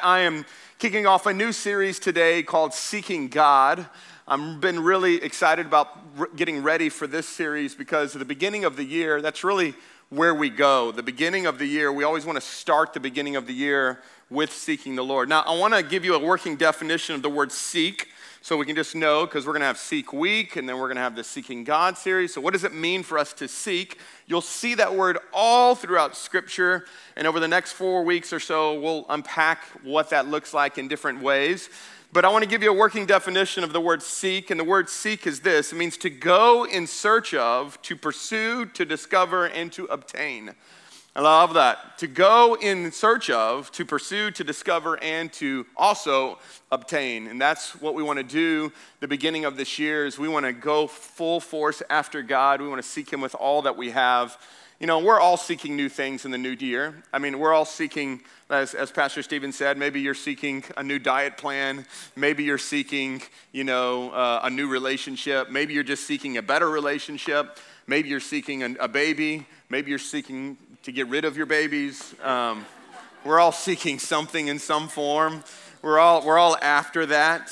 I am kicking off a new series today called Seeking God. I've been really excited about getting ready for this series because at the beginning of the year, that's really where we go. The beginning of the year, we always want to start the beginning of the year with seeking the Lord. Now, I want to give you a working definition of the word seek so we can just know because we're going to have Seek Week and then we're going to have the Seeking God series. So, what does it mean for us to seek? You'll see that word all throughout Scripture. And over the next four weeks or so, we'll unpack what that looks like in different ways. But I want to give you a working definition of the word seek. And the word seek is this it means to go in search of, to pursue, to discover, and to obtain. I love that. To go in search of, to pursue, to discover, and to also obtain. And that's what we want to do the beginning of this year is we want to go full force after God. We want to seek him with all that we have. You know, we're all seeking new things in the new year. I mean, we're all seeking, as, as Pastor Stephen said, maybe you're seeking a new diet plan. Maybe you're seeking, you know, uh, a new relationship. Maybe you're just seeking a better relationship. Maybe you're seeking a, a baby. Maybe you're seeking to get rid of your babies. Um, we're all seeking something in some form. We're all, we're all after that.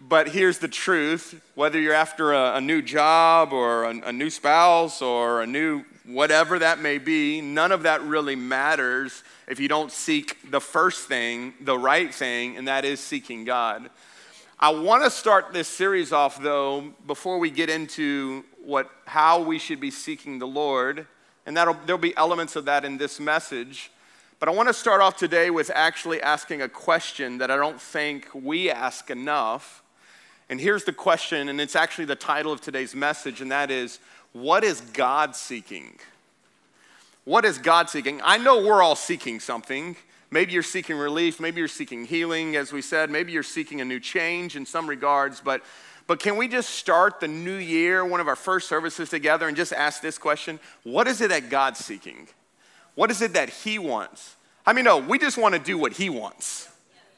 But here's the truth whether you're after a, a new job or a, a new spouse or a new whatever that may be, none of that really matters if you don't seek the first thing, the right thing, and that is seeking God. I want to start this series off though before we get into what how we should be seeking the Lord and there'll be elements of that in this message. But I want to start off today with actually asking a question that I don't think we ask enough. And here's the question, and it's actually the title of today's message, and that is What is God seeking? What is God seeking? I know we're all seeking something. Maybe you're seeking relief, maybe you're seeking healing, as we said, maybe you're seeking a new change in some regards, but but can we just start the new year, one of our first services together, and just ask this question What is it that God's seeking? What is it that He wants? I mean, no, we just want to do what He wants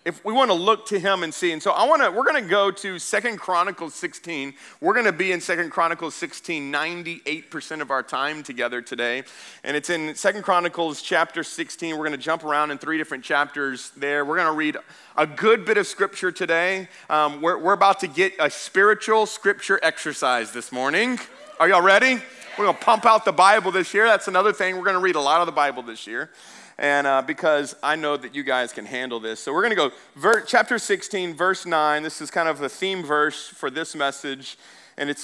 if we want to look to him and see and so i want to we're going to go to second chronicles 16 we're going to be in second chronicles 16 98% of our time together today. And it's in second chronicles chapter 16 we're going to jump around in three different chapters there. We're going to read a good bit of scripture today. Um, we're, we're about to get a spiritual scripture exercise this morning. Are y'all ready? We're going to pump out the bible this year. That's another thing. We're going to read a lot of the bible this year and uh, because I know that you guys can handle this. So we're going to go ver- chapter 16, verse 9. This is kind of the theme verse for this message, and it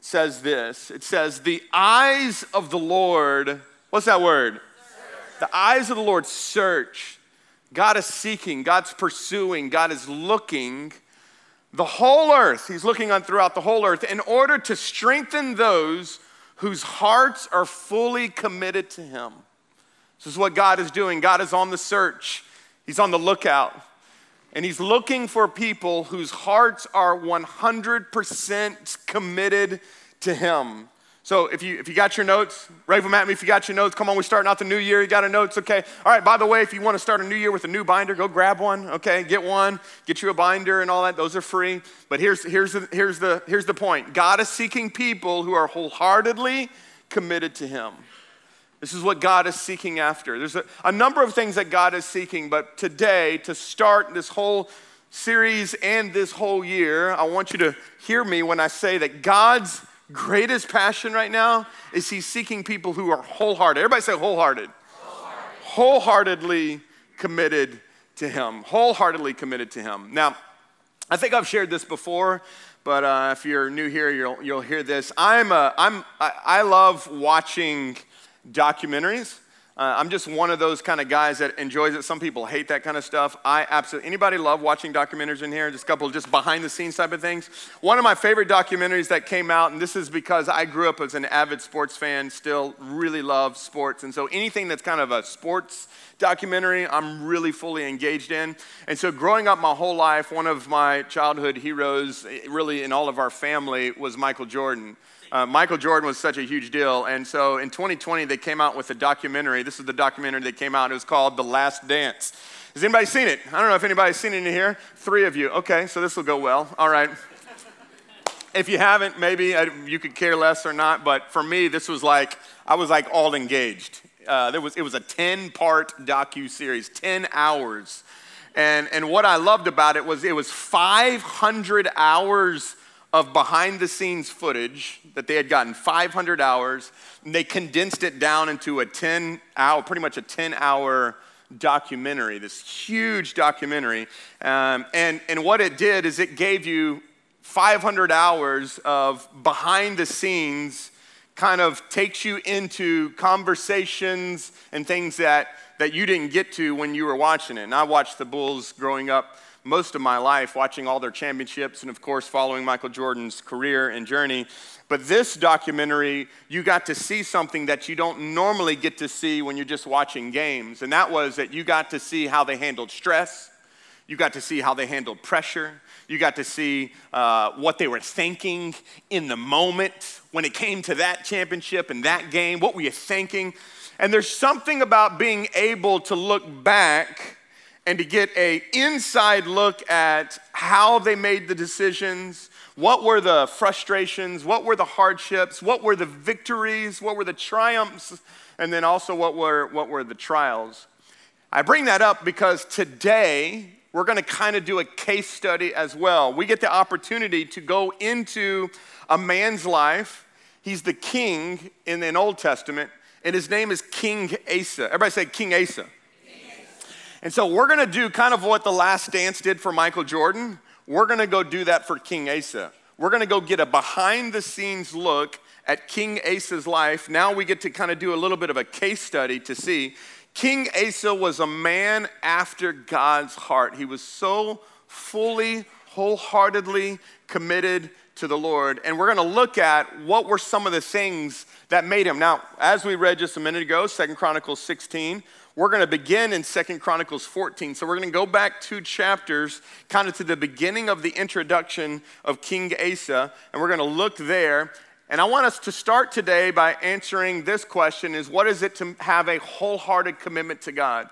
says this It says, The eyes of the Lord, what's that word? Search. The eyes of the Lord search. God is seeking, God's pursuing, God is looking the whole earth. He's looking on throughout the whole earth in order to strengthen those whose hearts are fully committed to Him. This is what God is doing. God is on the search, He's on the lookout. And He's looking for people whose hearts are 100% committed to Him. So if you, if you got your notes, wave them at me if you got your notes. Come on, we're starting out the new year. You got a notes, okay? All right, by the way, if you want to start a new year with a new binder, go grab one, okay? Get one, get you a binder and all that. Those are free. But here's, here's, the, here's, the, here's the point God is seeking people who are wholeheartedly committed to Him. This is what God is seeking after. There's a, a, number of things that God is seeking, but today, to start this whole series and this whole year, I want you to hear me when I say that God's greatest passion right now is He's seeking people who are wholehearted. Everybody say wholehearted. Wholehearted. Wholeheartedly committed to Him. Wholeheartedly committed to Him. Now, I think I've shared this before, but uh, if you're new here, you'll, you'll hear this. I'm, a, I'm, I, I love watching documentaries. Uh, I'm just one of those kind of guys that enjoys it. Some people hate that kind of stuff. I absolutely. Anybody love watching documentaries in here? Just a couple, just behind the scenes type of things. One of my favorite documentaries that came out, and this is because I grew up as an avid sports fan. Still really love sports, and so anything that's kind of a sports documentary, I'm really fully engaged in. And so, growing up my whole life, one of my childhood heroes, really in all of our family, was Michael Jordan. Uh, Michael Jordan was such a huge deal. And so in 2020, they came out with a documentary. This is the documentary that came out. It was called The Last Dance. Has anybody seen it? I don't know if anybody's seen it in here. Three of you. Okay, so this will go well. All right. If you haven't, maybe uh, you could care less or not. But for me, this was like, I was like all engaged. Uh, there was, it was a 10 part docu series, 10 hours And, and what I loved about it was it was 500 hours of behind the scenes footage that they had gotten 500 hours and they condensed it down into a 10 hour pretty much a 10 hour documentary this huge documentary. Um, and, and what it did is it gave you 500 hours of behind the scenes kind of takes you into conversations and things that, that you didn't get to when you were watching it. And i watched the bulls growing up most of my life watching all their championships and, of course, following Michael Jordan's career and journey. But this documentary, you got to see something that you don't normally get to see when you're just watching games. And that was that you got to see how they handled stress, you got to see how they handled pressure. You got to see uh, what they were thinking in the moment when it came to that championship and that game. What were you thinking? And there's something about being able to look back and to get a inside look at how they made the decisions, what were the frustrations, what were the hardships, what were the victories, what were the triumphs, and then also what were, what were the trials. I bring that up because today we're going to kind of do a case study as well. We get the opportunity to go into a man's life. He's the king in the Old Testament, and his name is King Asa. Everybody say King Asa. And so we're gonna do kind of what the last dance did for Michael Jordan. We're gonna go do that for King Asa. We're gonna go get a behind the scenes look at King Asa's life. Now we get to kind of do a little bit of a case study to see. King Asa was a man after God's heart. He was so fully, wholeheartedly committed to the Lord. And we're going to look at what were some of the things that made him. Now, as we read just a minute ago, Second Chronicles 16, we're going to begin in Second Chronicles 14. So we're going to go back two chapters, kind of to the beginning of the introduction of King Asa, and we're going to look there. And I want us to start today by answering this question is what is it to have a wholehearted commitment to God?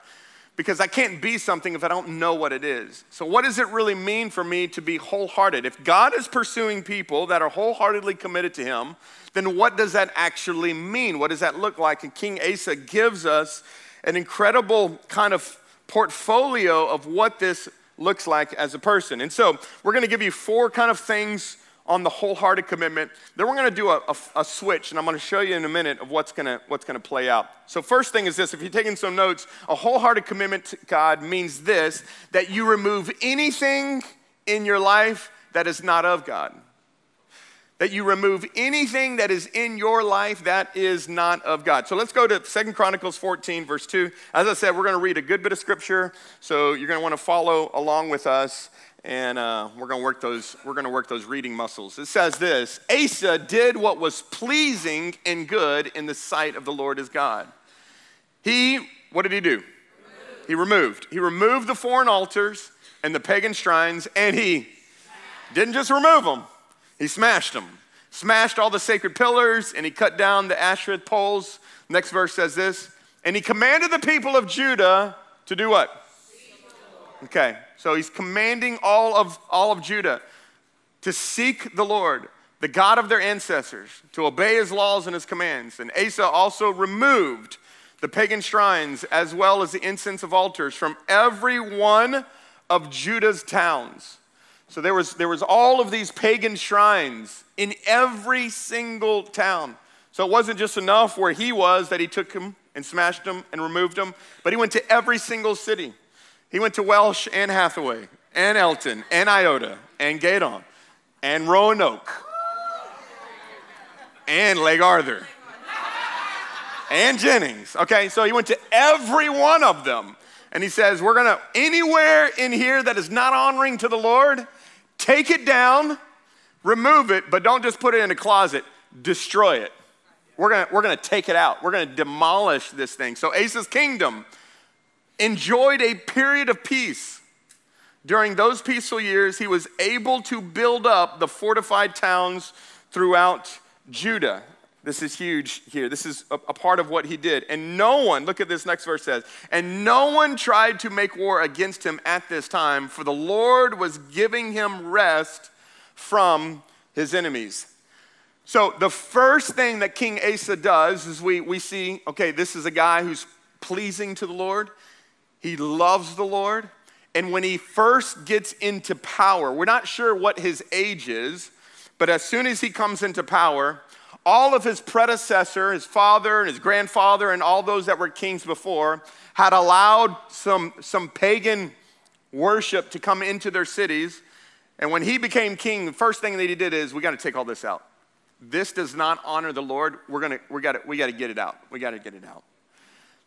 Because I can't be something if I don't know what it is. So, what does it really mean for me to be wholehearted? If God is pursuing people that are wholeheartedly committed to Him, then what does that actually mean? What does that look like? And King Asa gives us an incredible kind of portfolio of what this looks like as a person. And so we're going to give you four kind of things on the wholehearted commitment. Then we're going to do a, a, a, switch, and I'm going to show you in a minute of what's going to what's going to play out. So first thing is this: if you're taking some notes, a wholehearted commitment to God means this: that you remove anything in your life that is not of God that you remove anything that is in your life that is not of God. So let's go to Second Chronicles 14, verse 2. As I said, we're going to read a good bit of scripture, so you're going to want to follow along with us, and uh, we're going to work those. We're going to work those reading muscles. It says this: Asa did what was pleasing and good in the sight of the Lord his God. He, what did he do? He removed. He removed the foreign altars and the pagan shrines, and he didn't just remove them he smashed them, smashed all the sacred pillars, and he cut down the Asherah poles. Next verse says this And he commanded the people of Judah to do what? Okay, so he's commanding all of, all of Judah to seek the Lord, the God of their ancestors, to obey his laws and his commands. And Asa also removed the pagan shrines as well as the incense of altars from every one of Judah's towns. So there was, there was all of these pagan shrines in every single town. So it wasn't just enough where he was that he took them and smashed them and removed them, but he went to every single city. He went to Welsh and Hathaway and Elton and Iota and Gueydan and Roanoke and Lake Arthur and Jennings. Okay, so he went to every one of them. And he says, We're gonna, anywhere in here that is not honoring to the Lord, Take it down, remove it, but don't just put it in a closet, destroy it. We're gonna, we're gonna take it out. We're gonna demolish this thing. So Asa's kingdom enjoyed a period of peace. During those peaceful years, he was able to build up the fortified towns throughout Judah. This is huge here. This is a, a, part of what he did. And no one, look at this next verse says, and no one tried to make war against him at this time, for the Lord was giving him rest from his enemies. So the first thing that King Asa does is we, we see, okay, this is a guy who's pleasing to the Lord. He loves the Lord. And when he first gets into power, we're not sure what his age is, but as soon as he comes into power, all of his predecessor, his father and his grandfather, and all those that were kings before had allowed some, some pagan worship to come into their cities. And when he became king, the first thing that he did is, we got to take all this out. This does not honor the Lord. We're gonna, we got we got to get it out. We got to get it out.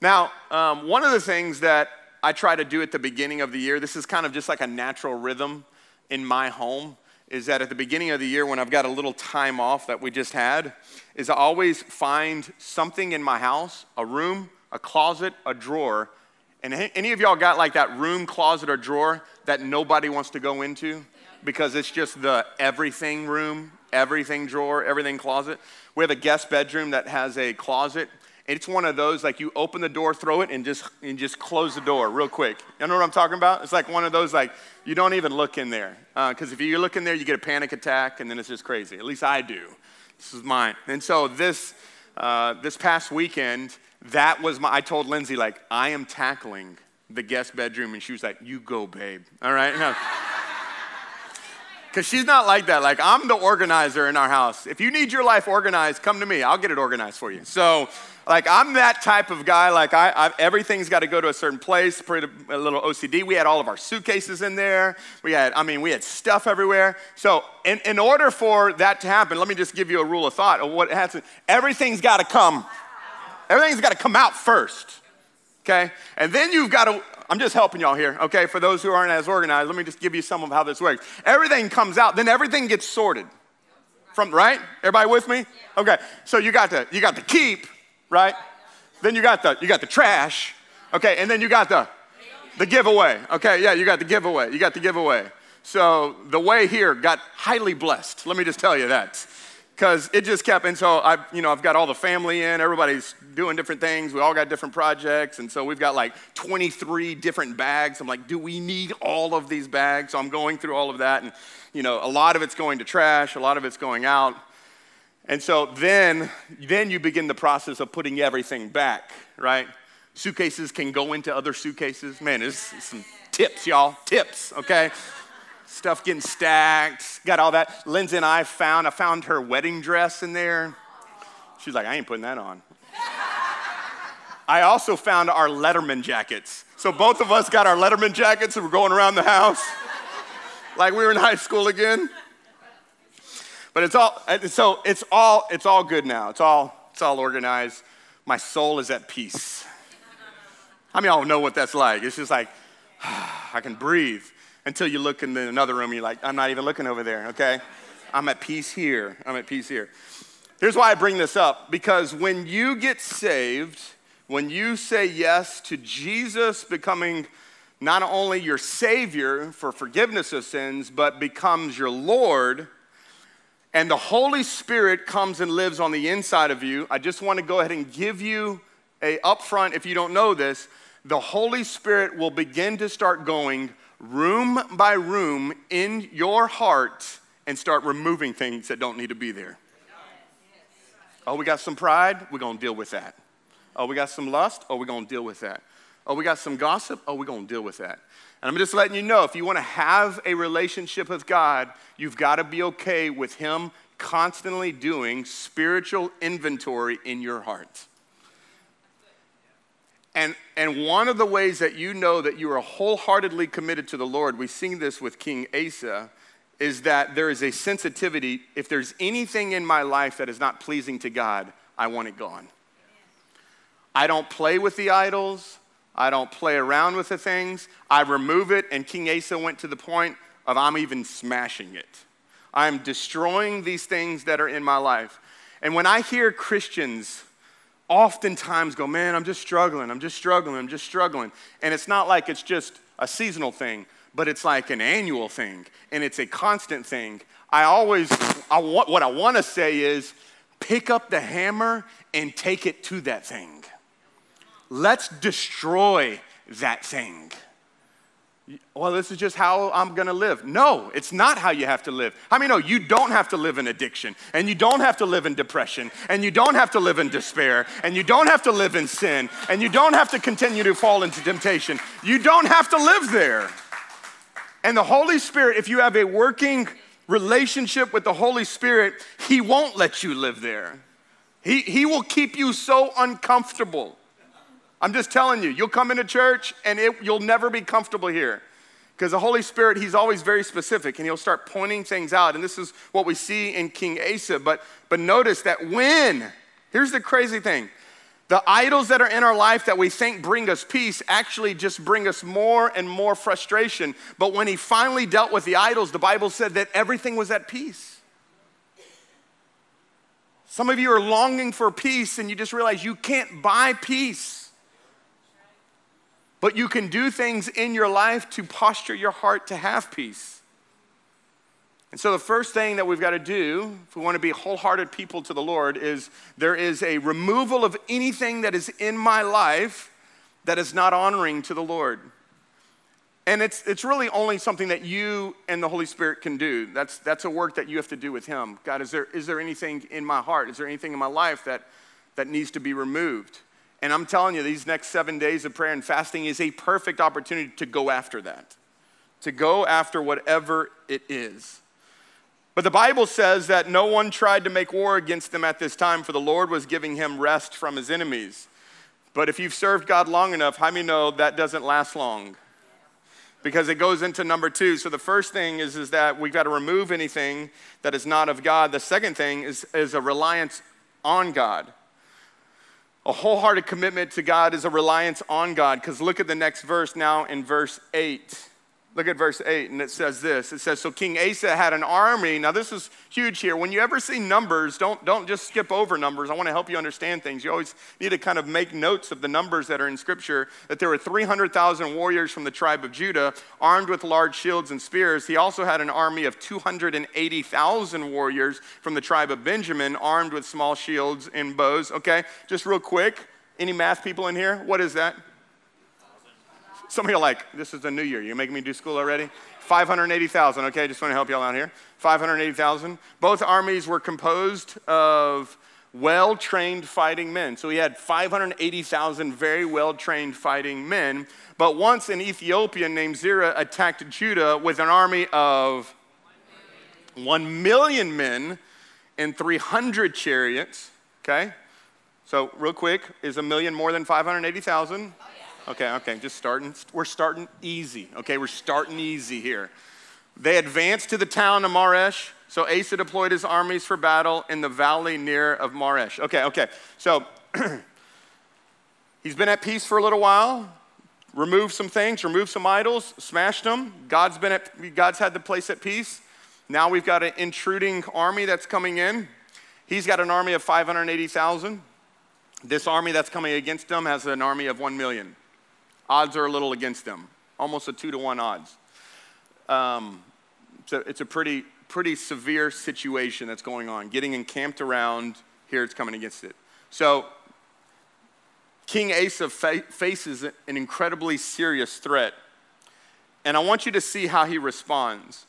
Now, um, one of the things that I try to do at the beginning of the year, this is kind of just like a natural rhythm in my home, is that at the beginning of the year when I've got a little time off that we just had, is I always find something in my house, a room, a closet, a drawer. And any of y'all got like that room, closet, or drawer that nobody wants to go into because it's just the everything room, everything drawer, everything closet? We have a guest bedroom that has a closet. It's one of those like you open the door, throw it, and just and just close the door real quick. You know what I'm talking about? It's like one of those like you don't even look in there because uh, if you look in there, you get a panic attack, and then it's just crazy. At least I do. This is mine. And so this uh, this past weekend, that was my, I told Lindsay, like, I am tackling the guest bedroom. And she was like, You go, babe. All right? Because she's not like that. Like, I'm the organizer in our house. If you need your life organized, come to me. I'll get it organized for you. So, like, I'm that type of guy. Like, I, I everything's got to go to a certain place, pretty, a little OCD. We had all of our suitcases in there. We had, I mean, we had stuff everywhere. So, in, in order for that to happen, let me just give you a rule of thought of what happens. Everything's got to come Everything's got to come out first, okay? And then you've got to, I'm just helping y'all here, okay? For those who aren't as organized, let me just give you some of how this works. Everything comes out, then everything gets sorted. From, right? Everybody with me? Okay, so you got to you got to keep, right? Then you got the, you got the trash, okay? And then you got the, the giveaway, okay? Yeah, you got the giveaway. You got the giveaway. So the way here got highly blessed. Let me just tell you that because it just kept and so i you know i've got all the family in everybody's doing different things we all got different projects and so we've got like 23 different bags i'm like do we need all of these bags so i'm going through all of that and you know a lot of it's going to trash a lot of it's going out and so then then you begin the process of putting everything back right suitcases can go into other suitcases man there's some tips y'all tips okay stuff getting stacked, got all that. Lindsay and I found, I found her wedding dress in there. She's like, I ain't putting that on. I also found our Letterman jackets. So both of us got our Letterman jackets and we're going around the house like we were in high school again. But it's all uh, so it's all it's all good now. It's all it's all organized. My soul is at peace. I mean, y'all know what that's like? It's just like I can breathe until you look in another room you're like, I'm not even looking over there, okay? I'm at peace here. I'm at peace here. Here's why I bring this up because when you get saved, when you say yes to Jesus becoming not only your Savior for forgiveness of sins, but becomes your Lord, and the Holy Spirit comes and lives on the inside of you, I just want to go ahead and give you a upfront, if you don't know this, the Holy Spirit will begin to start going room by room in your heart and start removing things that don't need to be there. Oh, we got some pride? We're going to deal with that. Oh, we got some lust? Oh, we're going to deal with that. Oh, we got some gossip? Oh, we're going to deal with that. And I'm just letting you know if you want to have a relationship with God, you've got to be okay with Him constantly doing spiritual inventory in your heart. And, and one of the ways that you know that you are wholeheartedly committed to the Lord, we sing this with King Asa, is that there is a sensitivity. If there's anything in my life that is not pleasing to God, I want it gone. I don't play with the idols. I don't play around with the things. I remove it, and King Asa went to the point of I'm even smashing it. I'm destroying these things that are in my life. And when I hear Christians oftentimes go, man, I'm just struggling, I'm just struggling, I'm just struggling. And it's not like it's just a seasonal thing, but it's like an annual thing, and it's a constant thing. I always, I want, what I want to say is pick up the hammer and take it to that thing. Let's destroy that thing well, this is just how I'm gonna live. No, it's not how you have to live. How many know you don't have to live in addiction, and you don't have to live in depression, and you don't have to live in despair, and you don't have to live in sin, and you don't have to continue to fall into temptation. You don't have to live there. And the Holy Spirit, if you have a working relationship with the Holy Spirit, He won't let you live there. He, he will keep you so uncomfortable. I'm just telling you, you'll come into church and it, you'll never be comfortable here. Because the Holy Spirit, He's always very specific and He'll start pointing things out. And this is what we see in King Asa. But, but notice that when, here's the crazy thing the idols that are in our life that we think bring us peace actually just bring us more and more frustration. But when he finally dealt with the idols, the Bible said that everything was at peace. Some of you are longing for peace and you just realize you can't buy peace. But you can do things in your life to posture your heart to have peace. And so, the first thing that we've got to do, if we want to be wholehearted people to the Lord, is there is a removal of anything that is in my life that is not honoring to the Lord. And it's, it's really only something that you and the Holy Spirit can do. That's, that's a work that you have to do with Him. God, is there, is there anything in my heart? Is there anything in my life that, that needs to be removed? And I'm telling you, these next seven days of prayer and fasting is a perfect opportunity to go after that, to go after whatever it is. But the Bible says that no one tried to make war against them at this time, for the Lord was giving him rest from his enemies. But if you've served God long enough, how many know that doesn't last long? Because it goes into number two. So the first thing is, is that we've got to remove anything that is not of God. The second thing is, is a reliance on God. A wholehearted commitment to God is a reliance on God. Because look at the next verse now in verse 8. Look at verse 8, and it says this. It says, So King Asa had an army. Now, this is huge here. When you ever see numbers, don't, don't just skip over numbers. I want to help you understand things. You always need to kind of make notes of the numbers that are in Scripture. That there were 300,000 warriors from the tribe of Judah, armed with large shields and spears. He also had an army of 280,000 warriors from the tribe of Benjamin, armed with small shields and bows. Okay, just real quick. Any math people in here? What is that? Some of you are like, this is the new year. You're making me do school already? 580,000, okay? Just want to help y'all out here. 580,000. Both armies were composed of well trained fighting men. So he had 580,000 very well trained fighting men. But once an Ethiopian named Zerah attacked Judah with an army of 1 million men and 300 chariots, okay? So, real quick, is a million more than 580,000? Okay, okay, just starting. We're starting easy. Okay, we're starting easy here. They advanced to the town of Maresh. So Asa deployed his armies for battle in the valley near of Maresh. Okay, okay. So he's been at peace for a little while. Removed some things, removed some idols, smashed them. God's been at, God's had the place at peace. Now we've got an intruding army that's coming in. He's got an army of 580,000. This army that's coming against him has an army of 1 million odds are a little against them, almost a two to one odds. Um, so it's a pretty, pretty severe situation that's going on. Getting encamped around, here it's coming against it. So King Asa fa- faces an incredibly serious threat. And I want you to see how he responds.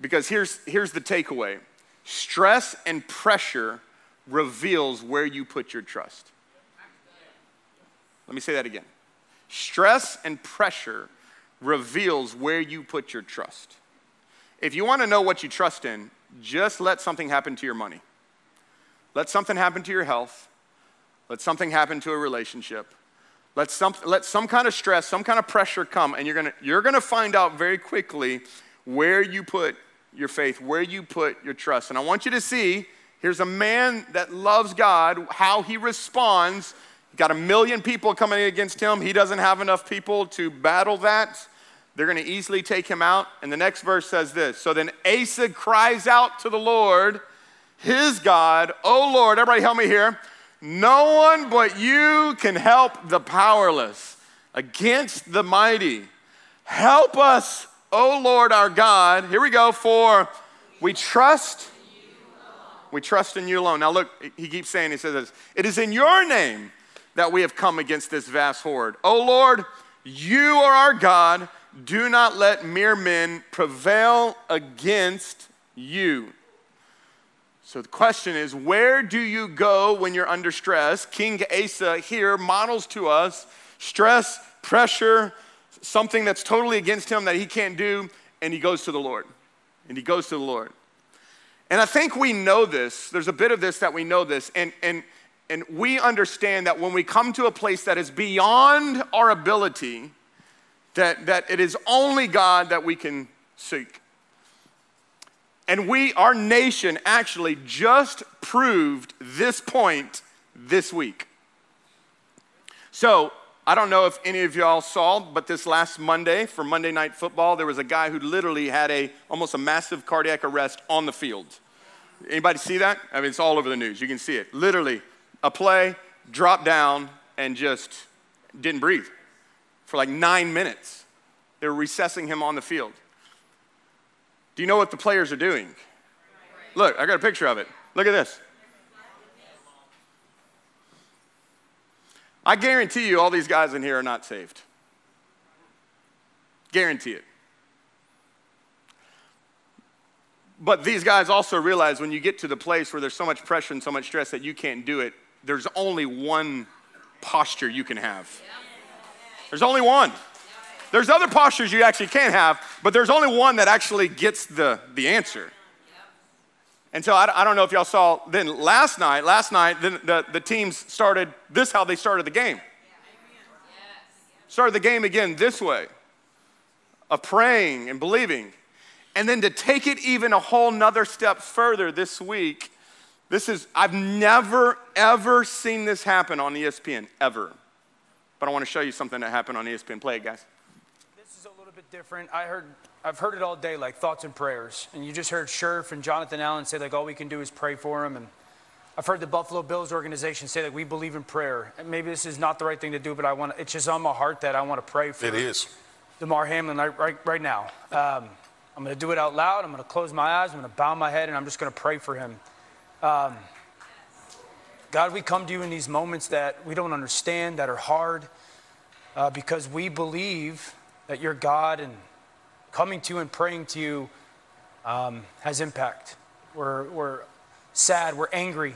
Because here's, here's the takeaway stress and pressure reveals where you put your trust. Let me say that again. Stress and pressure reveals where you put your trust. If you want to know what you trust in, just let something happen to your money. Let something happen to your health. Let something happen to a relationship. Let some, let some kind of stress, some kind of pressure come, and you're gonna, you're gonna find out very quickly where you put your faith, where you put your trust. And I want you to see here's a man that loves God, how he responds got a million people coming against him. He doesn't have enough people to battle that. They're going to easily take him out. And the next verse says this So then Asa cries out to the Lord, his God, Oh Lord, everybody help me here. No one but you can help the powerless against the mighty. Help us, O Lord our God. Here we go, for we trust. We trust in you alone. Now, look, he keeps saying, he says this, It is in your name that we have come against this vast horde. O Lord, you are our God. Do not let mere men prevail against you. So the question is, where do you go when you're under stress? King Asa here models to us stress, pressure, something that's totally against him that he can't do, and he goes to the Lord. And he goes to the Lord. And I think we know this. There's a bit of this that we know this. And, and, and we understand that when we come to a place that is beyond our ability, that, that it is only God that we can seek. And we, our nation, actually just proved this point this week. So, I don't know if any of y'all saw, but this last Monday for Monday Night Football, there was a guy who literally had a almost a massive cardiac arrest on the field. Anybody see that? I mean, it's all over the news. You can see it. Literally, a play, dropped down, and just didn't breathe for like nine minutes. They were recessing him on the field. Do you know what the players are doing? Look, I got a picture of it. Look at this. I guarantee you, all these guys in here are not saved. Guarantee it. But these guys also realize when you get to the place where there's so much pressure and so much stress that you can't do it, there's only one posture you can have. There's only one. There's other postures you actually can't have, but there's only one that actually gets the, the answer. And so I, I don't know if y'all saw then last night, last night, then the, the teams started, this how they started the game. Started the game again this way of praying and believing. And then to take it even a whole nother step further this week, this is, I've never, ever seen this happen on ESPN, ever. But I want to show you something that happened on ESPN. Play it, guys. This is a little bit different. I heard, I've heard it all day, like thoughts and prayers. And you just heard Scherff and Jonathan Allen say, like, all we can do is pray for him. And I've heard the Buffalo Bills organization say that we believe in prayer. And maybe this is not the right thing to do, but I want, it's just on my heart that I want to pray for. It is. Damar Hamlin right, right, right now. Um, I'm going to do it out loud. I'm going to close my eyes. I'm going to bow my head, and I'm just going to pray for him. Um, God, we come to you in these moments that we don't understand, that are hard, uh, because we believe that you're God, and coming to you and praying to you um, has impact. We're, we're sad, we're angry,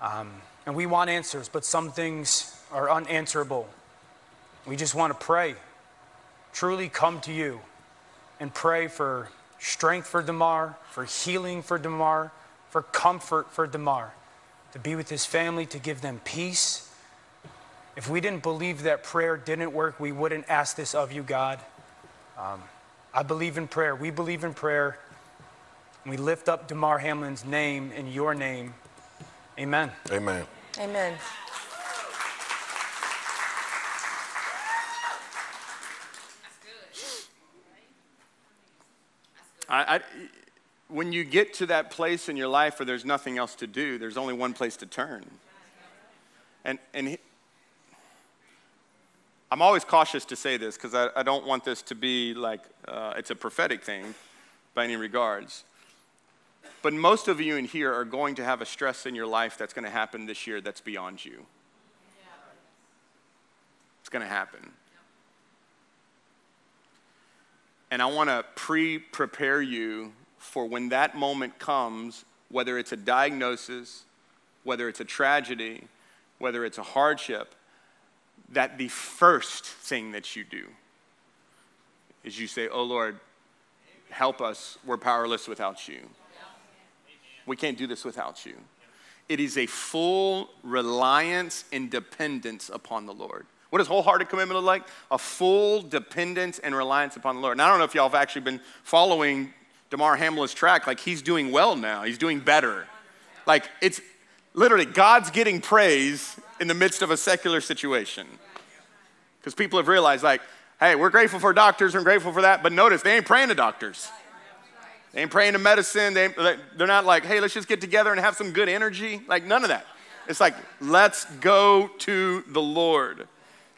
um, and we want answers, but some things are unanswerable. We just want to pray, truly come to you and pray for strength for Damar, for healing for Damar, for comfort for Damar, to be with his family, to give them peace. If we didn't believe that prayer didn't work, we wouldn't ask this of you, God. Um, I believe in prayer. We believe in prayer. We lift up Damar Hamlin's name in your name. Amen. Amen. Amen. I, I, when you get to that place in your life where there's nothing else to do, there's only one place to turn. And, and he, I'm always cautious to say this because I, I, don't want this to be like uh, it's a prophetic thing by any regards. But most of you in here are going to have a stress in your life that's going to happen this year that's beyond you. It's going to happen. And I want to pre prepare you for when that moment comes, whether it's a diagnosis, whether it's a tragedy, whether it's a hardship, that the first thing that you do is you say, Oh Lord, help us. We're powerless without you. We can't do this without you. It is a full reliance and dependence upon the Lord. What does wholehearted commitment look like? A full dependence and reliance upon the Lord. And I don't know if y'all have actually been following Damar Hamlin's track. Like he's doing well now. He's doing better. Like it's literally God's getting praise in the midst of a secular situation. Because people have realized, like, hey, we're grateful for doctors and grateful for that, but notice they ain't praying to doctors. They ain't praying to medicine. They, they're not like, hey, let's just get together and have some good energy. Like, none of that. It's like, let's go to the Lord.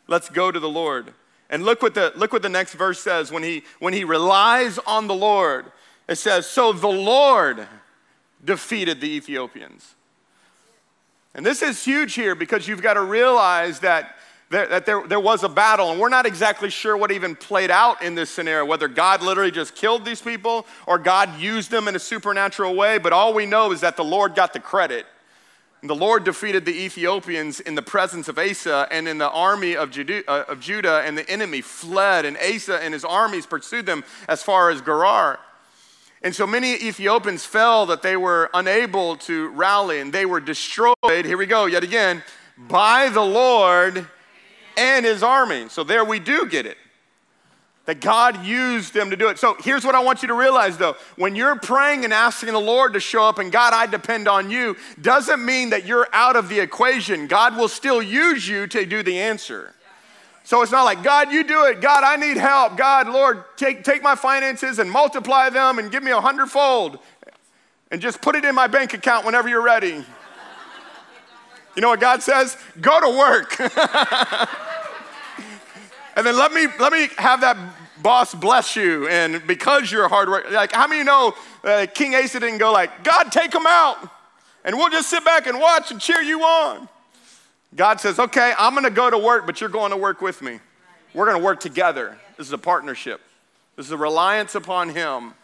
Let's go to the Lord. And look what the, look what the next verse says when he, when he relies on the Lord. It says, So the Lord defeated the Ethiopians. And this is huge here because you've got to realize that, there, that there, there was a battle, and we're not exactly sure what even played out in this scenario, whether God literally just killed these people or God used them in a supernatural way. But all we know is that the Lord got the credit the Lord defeated the Ethiopians in the presence of Asa and in the army of uh, of Judah, and the enemy fled, and Asa and his armies pursued them as far as Gerar. And so many Ethiopians fell that they were unable to rally, and they were destroyed. Here we go, yet again, by the Lord and his army. So there we do get it that God used them to do it. So here's what I want you to realize though. When you're praying and asking the Lord to show up and God, I depend on you, doesn't mean that you're out of the equation. God will still use you to do the answer. So it's not like, God, you do it. God, I need help. God, Lord, take, take my finances and multiply them and give me a hundredfold and just put it in my bank account whenever you're ready. You know what God says? Go to work. and then let me let me have that boss bless you, and because you're hard worker, like how many know uh, King Asa didn't go like, God, take him out, and we'll just sit back and watch and cheer you on. God says, okay, I'm gonna go to work, but you're going to work with me. We're gonna work together. This is a partnership. This is a reliance upon him.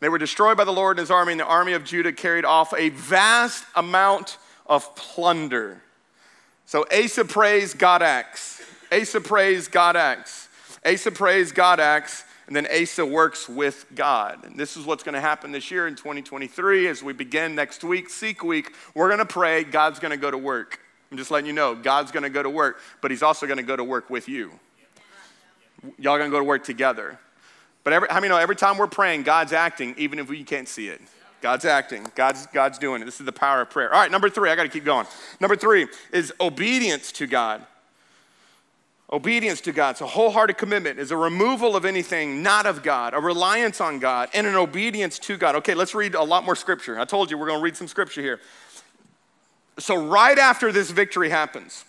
They were destroyed by the Lord and his army, and the army of Judah carried off a vast amount of plunder. So Asa prays, God acts. Asa prays, God acts. Asa prays, God acts, and then Asa works with God. And this is what's going to happen this year in 2023 as we begin next week, Seek Week. We're going to pray, God's going to go to work. I'm just letting you know, God's going to go to work, but He's also going to go to work with you. Y'all going to go to work together. But every, how many know every time we're praying, God's acting, even if we can't see it? God's acting. God's, God's doing it. This is the power of prayer. All right, number three, I got to keep going. Number three is obedience to God. Obedience to God, it's a wholehearted commitment, is a removal of anything not of God, a reliance on God, and an obedience to God. Okay, let's read a lot more scripture. I told you we're going to read some scripture here. So, right after this victory happens,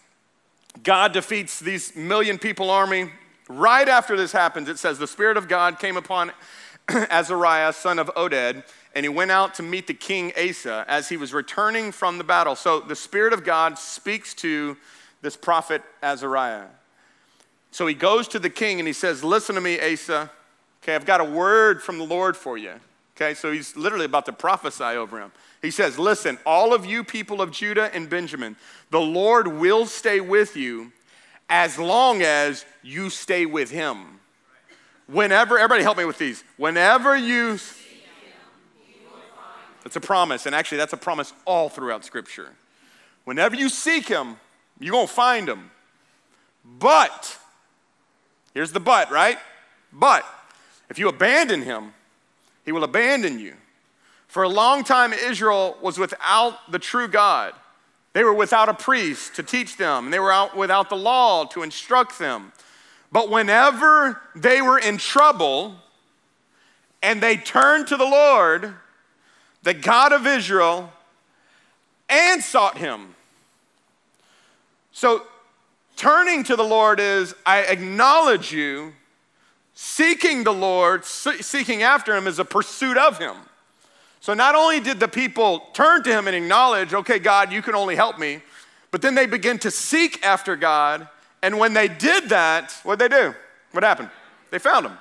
God defeats these million people army. Right after this happens, it says, The Spirit of God came upon Azariah, son of Oded, and he went out to meet the king Asa as he was returning from the battle. So, the Spirit of God speaks to this prophet Azariah. So he goes to the king and he says, Listen to me, Asa. Okay, I've got a word from the Lord for you. Okay, so he's literally about to prophesy over him. He says, Listen, all of you people of Judah and Benjamin, the Lord will stay with you as long as you stay with him. Whenever, everybody help me with these. Whenever you, that's a promise, and actually, that's a promise all throughout Scripture. Whenever you seek him, you're gonna find him. But, Here's the but, right? But if you abandon him, he will abandon you. For a long time, Israel was without the true God. They were without a priest to teach them, and they were out without the law to instruct them. But whenever they were in trouble and they turned to the Lord, the God of Israel, and sought him. So Turning to the Lord is I acknowledge you. Seeking the Lord, seeking after Him is a pursuit of Him. So not only did the people turn to Him and acknowledge, okay, God, you can only help me, but then they begin to seek after God. And when they did that, what did they do? What happened? They found Him.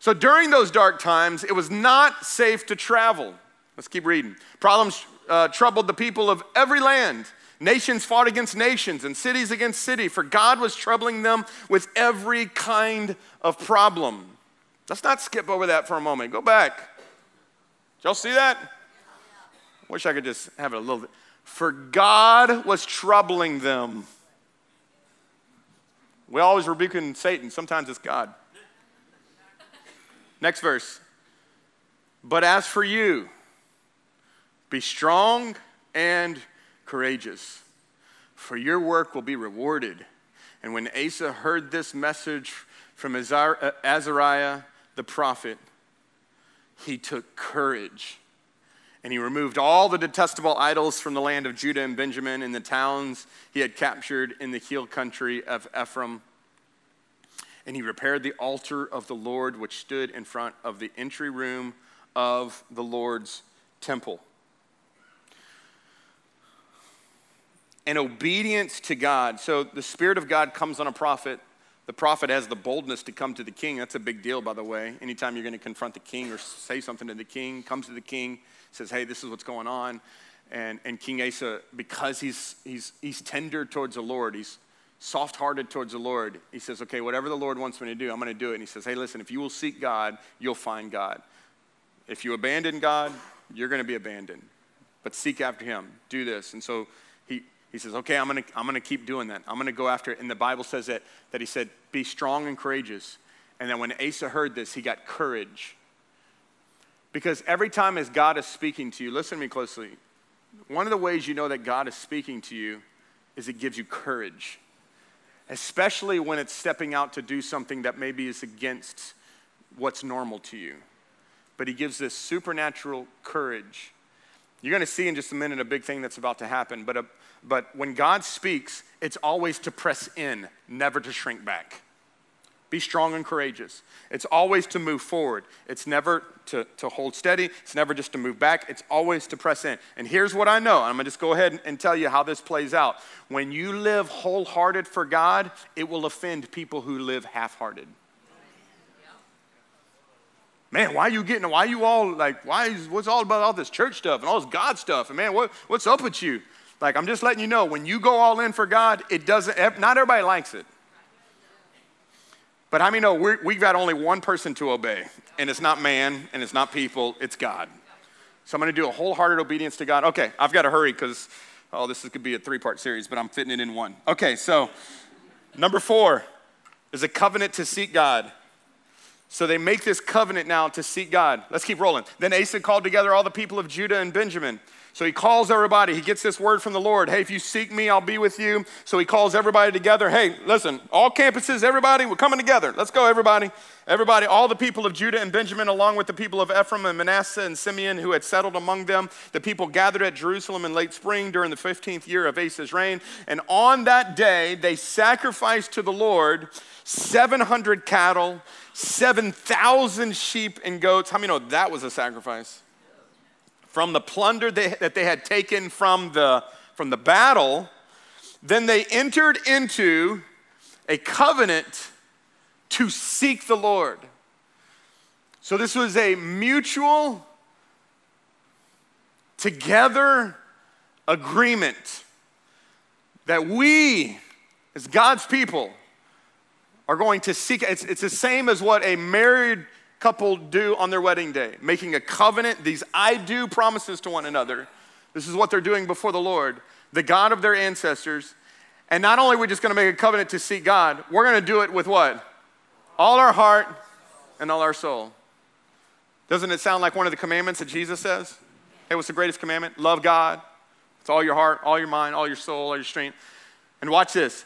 So during those dark times, it was not safe to travel. Let's keep reading. Problems uh, troubled the people of every land. Nations fought against nations and cities against city, for God was troubling them with every kind of problem. Let's not skip over that for a moment. Go back. Y'all see that? Wish I could just have it a little bit. For God was troubling them. We always rebuking Satan, sometimes it's God. Next verse. But as for you, be strong and courageous, for your work will be rewarded. And when Asa heard this message from Azariah the prophet, he took courage. And he removed all the detestable idols from the land of Judah and Benjamin and the towns he had captured in the hill country of Ephraim. And he repaired the altar of the Lord, which stood in front of the entry room of the Lord's temple. and obedience to God. So the Spirit of God comes on a prophet. The prophet has the boldness to come to the king. That's a big deal, by the way. Anytime you're going to confront the king or say something to the king, comes to the king, says, Hey, this is what's going on. And, and King Asa, because he's, he's, he's tender towards the Lord, he's soft hearted towards the Lord, he says, Okay, whatever the Lord wants me to do, I'm going to do it. And he says, Hey, listen, if you will seek God, you'll find God. If you abandon God, you're going to be abandoned. But seek after him. Do this. And so he, says, Okay, I'm going to I'm to keep doing that. I'm going to go after it. And the Bible says that, that he said, Be strong and courageous. And then when Asa heard this, he got courage. Because every time as God is speaking to you, listen to me closely. One of the ways you know that God is speaking to you is it gives you courage, especially when it's stepping out to do something that maybe is against what's normal to you. But He gives this supernatural courage. You're going to see in just a minute a big thing that's about to happen. But, a, but when God speaks, it's always to press in, never to shrink back. Be strong and courageous. It's always to move forward. It's never to, to hold steady. It's never just to move back. It's always to press in. And here's what I know. I'm going to just go ahead and tell you how this plays out. When you live wholehearted for God, it will offend people who live half hearted. Man, why are you getting, why are you all like, why is, what's all about all this church stuff and all this God stuff? And man, what, what's up with you? Like, I'm just letting you know, when you go all in for God, it doesn't, not everybody likes it. But how many know we've got only one person to obey? And it's not man, and it's not people, it's God. So I'm going to do a wholehearted obedience to God. Okay, I've got to hurry because, oh, this could be a three part series, but I'm fitting it in one. Okay, so number four is a covenant to seek God. So they make this covenant now to seek God. Let's keep rolling. Then Asa called together all the people of Judah and Benjamin so he calls everybody. He gets this word from the Lord. Hey, if you seek me, I'll be with you. So he calls everybody together. Hey, listen, all campuses, everybody, we're coming together. Let's go, everybody. Everybody, all the people of Judah and Benjamin, along with the people of Ephraim and Manasseh and Simeon who had settled among them, the people gathered at Jerusalem in late spring during the 15th year of Asa's reign. And on that day, they sacrificed to the Lord 700 cattle, 7,000 sheep and goats. How many know that was a sacrifice? From the plunder they, that they had taken from the, from the battle, then they entered into a covenant to seek the Lord. So this was a mutual, together agreement that we, as God's people, are going to seek. It's, it's the same as what a married couple do on their wedding day, making a covenant, these I do promises to one another. This is what they're doing before the Lord, the God of their ancestors. And not only are we just going to make a covenant to seek God, we're going to do it with what? All our heart and all our soul. Doesn't it sound like one of the commandments that Jesus says? Hey, what's the greatest commandment? Love God. It's all your heart, all your mind, all your soul, all your strength. And watch this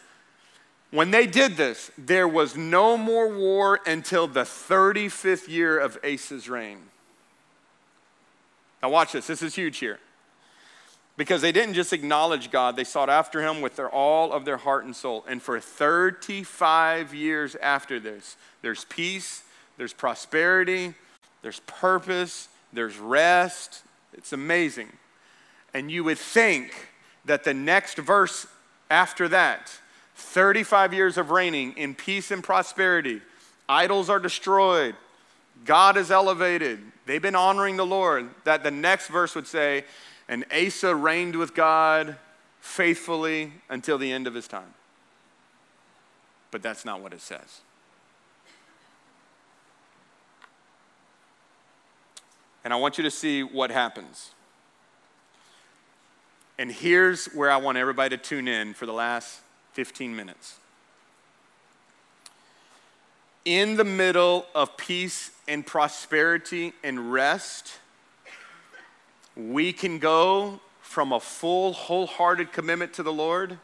when they did this, there was no more war until the 35th year of Asa's reign. Now, watch this. This is huge here. Because they didn't just acknowledge God, they sought after him with their, all of their heart and soul. And for 35 years after this, there's peace, there's prosperity, there's purpose, there's rest. It's amazing. And you would think that the next verse after that, 35 years of reigning in peace and prosperity. Idols are destroyed. God is elevated. They've been honoring the Lord. That the next verse would say, and Asa reigned with God faithfully until the end of his time. But that's not what it says. And I want you to see what happens. And here's where I want everybody to tune in for the last 15 minutes. In the middle of peace and prosperity and rest, we can go from a full, wholehearted commitment to the Lord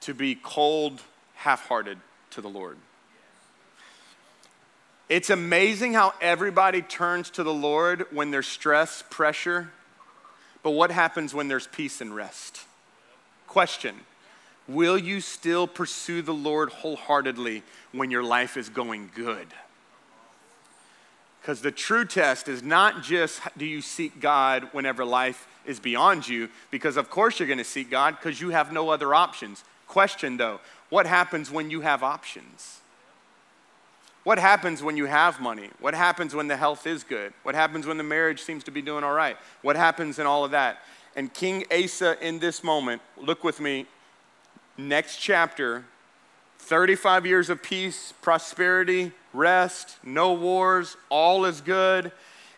to be cold, half hearted to the Lord. It's amazing how everybody turns to the Lord when there's stress, pressure, but what happens when there's peace and rest? Question Will you still pursue the Lord wholeheartedly when your life is going good? Because the true test is not just do you seek God whenever life is beyond you, because of course you're going to seek God because you have no other options. Question though, what happens when you have options? What happens when you have money? What happens when the health is good? What happens when the marriage seems to be doing all right? What happens in all of that? And King Asa, in this moment, look with me, next chapter 35 years of peace, prosperity, rest, no wars, all is good.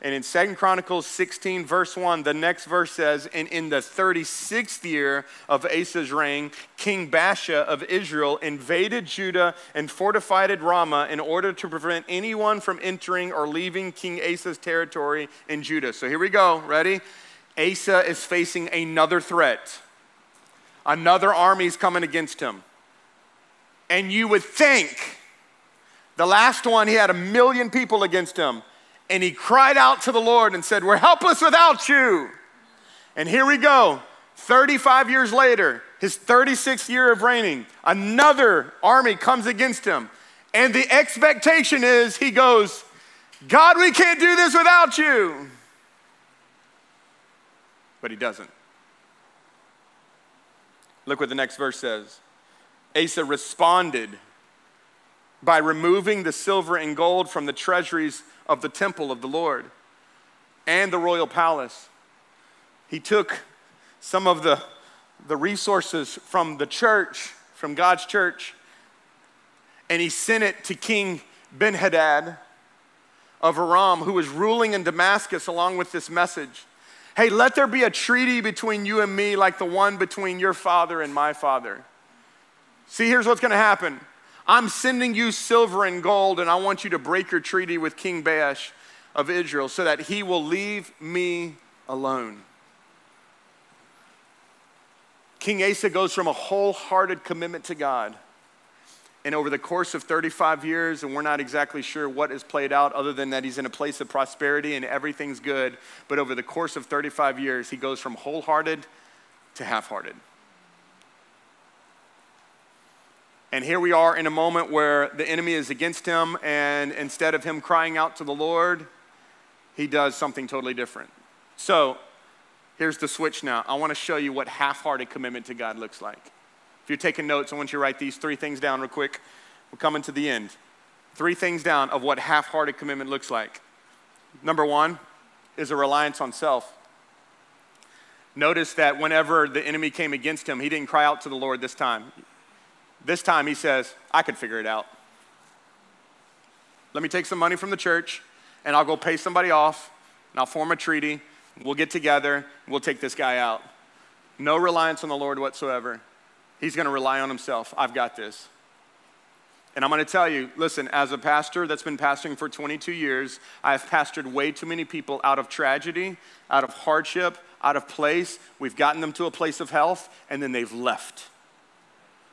And in Second Chronicles 16, verse 1, the next verse says, And in the 36th year of Asa's reign, King Baasha of Israel invaded Judah and fortified Ramah in order to prevent anyone from entering or leaving King Asa's territory in Judah. So here we go. Ready? Asa is facing another threat. Another army is coming against him. And you would think the last one, he had a million people against him and he cried out to the Lord and said, We're helpless without you. And here we go. 35 years later, his 36th year of reigning, another army comes against him. And the expectation is he goes, God, we can't do this without you. But he doesn't. Look what the next verse says. Asa responded by removing the silver and gold from the treasuries of the temple of the Lord and the royal palace. He took some of the, the resources from the church, from God's church, and he sent it to King Benhadad of Aram, who was ruling in Damascus, along with this message Hey, let there be a treaty between you and me, like the one between your father and my father. See, here's what's gonna happen I'm sending you silver and gold, and I want you to break your treaty with King Baasha of Israel so that he will leave me alone. King Asa goes from a wholehearted commitment to God. And over the course of 35 years, and we're not exactly sure what has played out other than that he's in a place of prosperity and everything's good. But over the course of 35 years, he goes from wholehearted to half hearted. And here we are in a moment where the enemy is against him, and instead of him crying out to the Lord, he does something totally different. So here's the switch now. I want to show you what half hearted commitment to God looks like. If you're taking notes, I want you to write these three things down real quick. We're coming to the end. Three things down of what half hearted commitment looks like. Number one is a reliance on self. Notice that whenever the enemy came against him, he didn't cry out to the Lord this time. This time he says, I could figure it out. Let me take some money from the church and I'll go pay somebody off and I'll form a treaty. We'll get together. We'll take this guy out. No reliance on the Lord whatsoever. He's going to rely on himself. I've got this. And I'm going to tell you listen, as a pastor that's been pastoring for 22 years, I've pastored way too many people out of tragedy, out of hardship, out of place. We've gotten them to a place of health, and then they've left.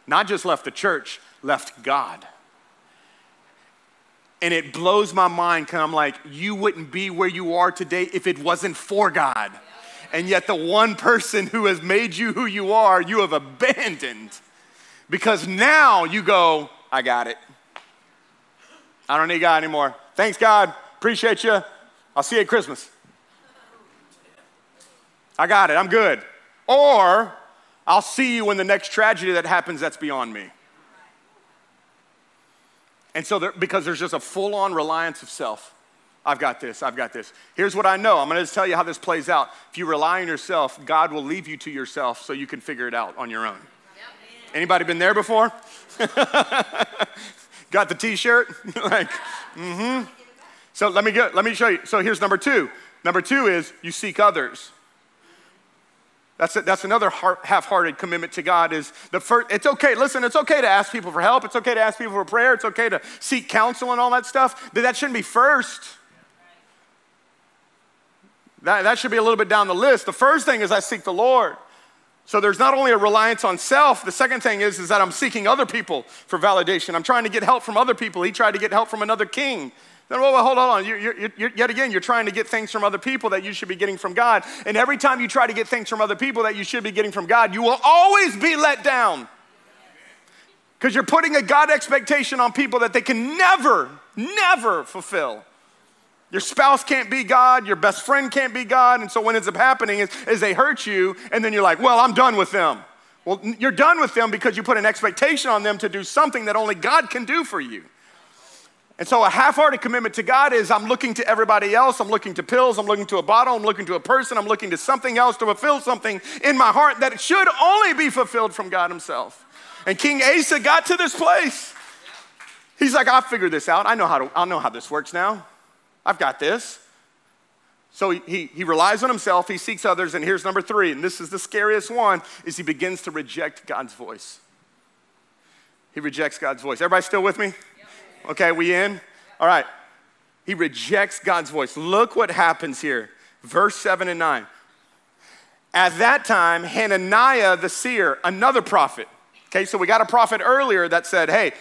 Not just left the church, left God. And it blows my mind because I'm like, you wouldn't be where you are today if it wasn't for God. And yet, the one person who has made you who you are, you have abandoned. Because now you go, I got it. I don't need God anymore. Thanks, God. Appreciate you. I'll see you at Christmas. I got it. I'm good. Or I'll see you when the next tragedy that happens that's beyond me. And so, there, because there's just a full on reliance of self. I've got this, I've got this. Here's what I know. I'm going to tell you how this plays out. If you rely on yourself, God will leave you to yourself so you can figure it out on your own. Yep. Anybody been there before? got the t-shirt? like, mm-hmm. So let me get, let me show you. So here's number two. Number two is you seek others. That's, a, that's another half-hearted commitment to God is the first, it's okay, listen, it's okay to ask people for help. It's okay to ask people for prayer. It's okay to seek counsel and all that stuff, but that shouldn't be first. That, that should be a little bit down the list. The first thing is I seek the Lord. So there's not only a reliance on self, the second thing is, is that I'm seeking other people for validation. I'm trying to get help from other people. He tried to get help from another king. Then, well, well, hold on. You're, you're, you're, yet again, you're trying to get things from other people that you should be getting from God. And every time you try to get things from other people that you should be getting from God, you will always be let down. Because you're putting a God expectation on people that they can never, never fulfill. Your spouse can't be God, your best friend can't be God. And so what ends up happening is, is they hurt you, and then you're like, well, I'm done with them. Well, you're done with them because you put an expectation on them to do something that only God can do for you. And so a half-hearted commitment to God is I'm looking to everybody else, I'm looking to pills, I'm looking to a bottle, I'm looking to a person, I'm looking to something else to fulfill something in my heart that should only be fulfilled from God himself. And King Asa got to this place. He's like, I'll figure this out. I know how to, I know how this works now. I've got this. So he, he, he relies on himself, he seeks others, and here's number three, and this is the scariest one, is he begins to reject God's voice. He rejects God's voice. Everybody still with me? Okay, we in? All right. He rejects God's voice. Look what happens here. Verse 7 and 9. At that time, Hananiah the seer, another prophet. Okay, so we got a prophet earlier that said, hey,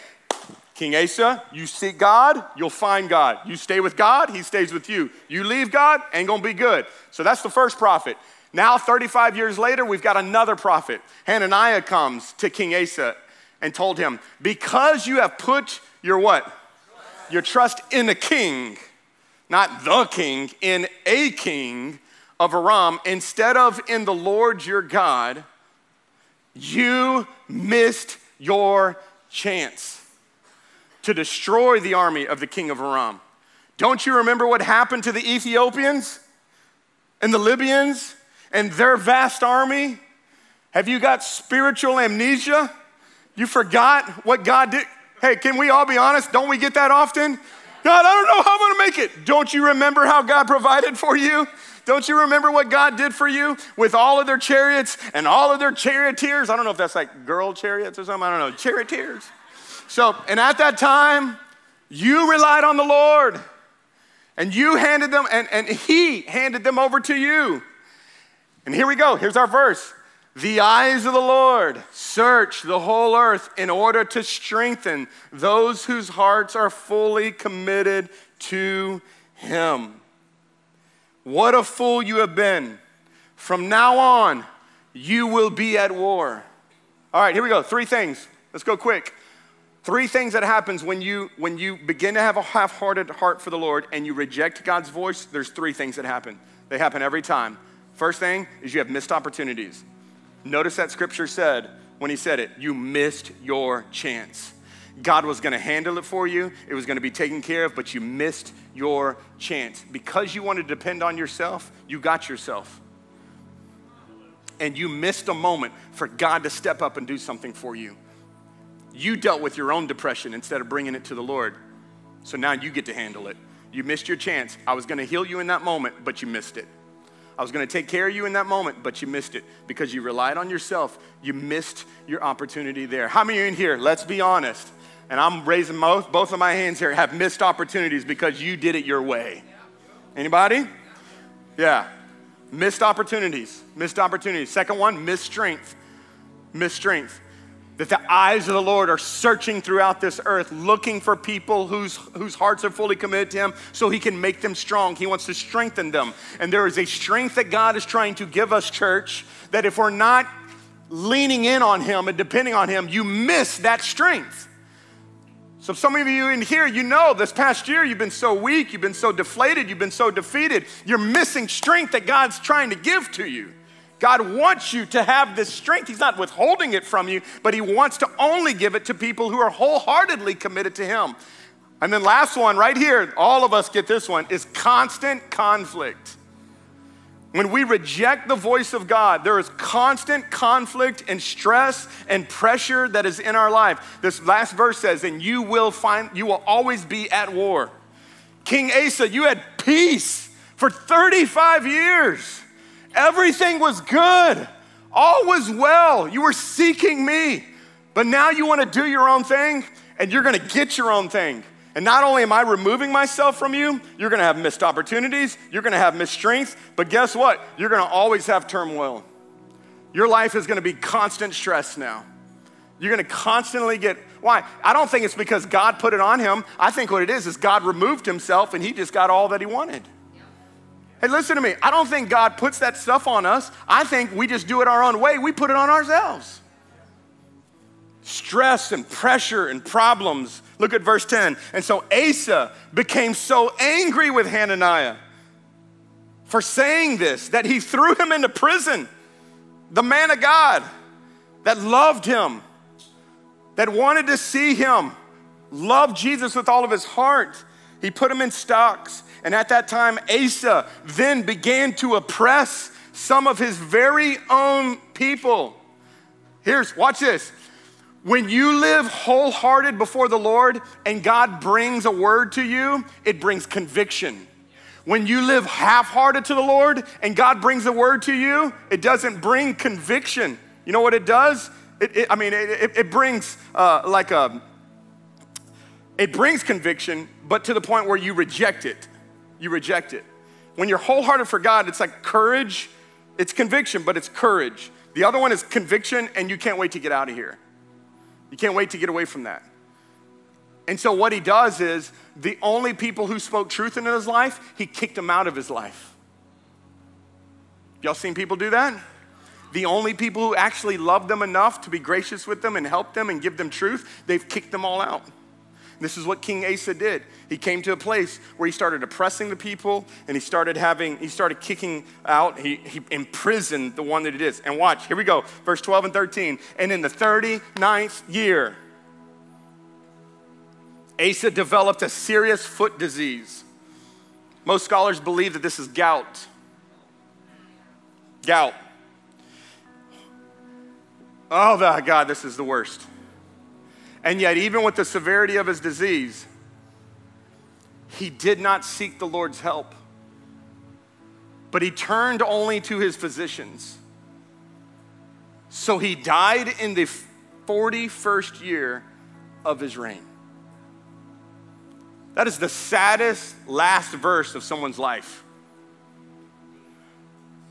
King Asa, you seek God, you'll find God. You stay with God, he stays with you. You leave God, ain't gonna be good. So that's the first prophet. Now, 35 years later, we've got another prophet. Hananiah comes to King Asa and told him, Because you have put your what? Your trust in a king, not the king, in a king of Aram, instead of in the Lord your God, you missed your chance to destroy the army of the king of Aram. Don't you remember what happened to the Ethiopians and the Libyans and their vast army? Have you got spiritual amnesia? You forgot what God did? Hey, can we all be honest? Don't we get that often? God, I don't know how I'm gonna make it. Don't you remember how God provided for you? Don't you remember what God did for you with all of their chariots and all of their charioteers? I don't know if that's like girl chariots or something. I don't know. Charioteers. So, and at that time, you relied on the Lord and you handed them, and, and He handed them over to you. And here we go. Here's our verse. The eyes of the Lord search the whole earth in order to strengthen those whose hearts are fully committed to Him. What a fool you have been. From now on, you will be at war. All right, here we go. Three things. Let's go quick. Three things that happens when you when you begin to have a half-hearted heart for the Lord and you reject God's voice, there's three things that happen. They happen every time. First thing is you have missed opportunities. Notice that scripture said, when he said it, you missed your chance. God was gonna handle it for you, it was gonna be taken care of, but you missed your chance. Because you wanted to depend on yourself, you got yourself. And you missed a moment for God to step up and do something for you. You dealt with your own depression instead of bringing it to the Lord. So now you get to handle it. You missed your chance. I was gonna heal you in that moment, but you missed it. I was going to take care of you in that moment, but you missed it because you relied on yourself. You missed your opportunity there. How many are in here, let's be honest, and I'm raising both, both of my hands here, have missed opportunities because you did it your way? Anybody? Yeah. Missed opportunities. Missed opportunities. Second one, missed strength. Missed strength that the eyes of the Lord are searching throughout this earth, looking for people whose, whose hearts are fully committed to Him so He can make them strong. He wants to strengthen them. And there is a strength that God is trying to give us, church, that if we're not leaning in on Him and depending on Him, you miss that strength. So, some of you in here, you know this past year you've been so weak, you've been so deflated, you've been so defeated. You're missing strength that God's trying to give to you. God wants you to have this strength. He's not withholding it from you, but He wants to only give it to people who are wholeheartedly committed to Him. And then, last one, right here, all of us get this one, is constant conflict. When we reject the voice of God, there is constant conflict and stress and pressure that is in our life. This last verse says, and you will find, you will always be at war. King Asa, you had peace for 35 years. Everything was good. All was well. You were seeking me. But now you want to do your own thing and you're going to get your own thing. And not only am I removing myself from you, you're going to have missed opportunities, you're going to have missed strength, but guess what? You're going to always have turmoil. Your life is going to be constant stress now. You're going to constantly get why? I don't think it's because God put it on him. I think what it is is God removed himself and he just got all that he wanted. Hey, listen to me. I don't think God puts that stuff on us. I think we just do it our own way. We put it on ourselves. Stress and pressure and problems. Look at verse 10. And so Asa became so angry with Hananiah for saying this that he threw him into prison. The man of God that loved him, that wanted to see him loved Jesus with all of his heart. He put him in stocks. And at that time, Asa then began to oppress some of his very own people. Here's, watch this. When you live wholehearted before the Lord and God brings a word to you, it brings conviction. When you live half hearted to the Lord and God brings a word to you, it doesn't bring conviction. You know what it does? It, it, I mean, it, it brings uh, like a, it brings conviction, but to the point where you reject it. You reject it. When you're wholehearted for God, it's like courage. It's conviction, but it's courage. The other one is conviction, and you can't wait to get out of here. You can't wait to get away from that. And so, what he does is the only people who spoke truth in his life, he kicked them out of his life. Y'all seen people do that? The only people who actually loved them enough to be gracious with them and help them and give them truth, they've kicked them all out. This is what King Asa did. He came to a place where he started oppressing the people and he started having, he started kicking out, he, he imprisoned the one that it is. And watch, here we go, verse 12 and 13. And in the 39th year, Asa developed a serious foot disease. Most scholars believe that this is gout. Gout. Oh, my God, this is the worst. And yet, even with the severity of his disease, he did not seek the Lord's help, but he turned only to his physicians. So he died in the 41st year of his reign. That is the saddest last verse of someone's life.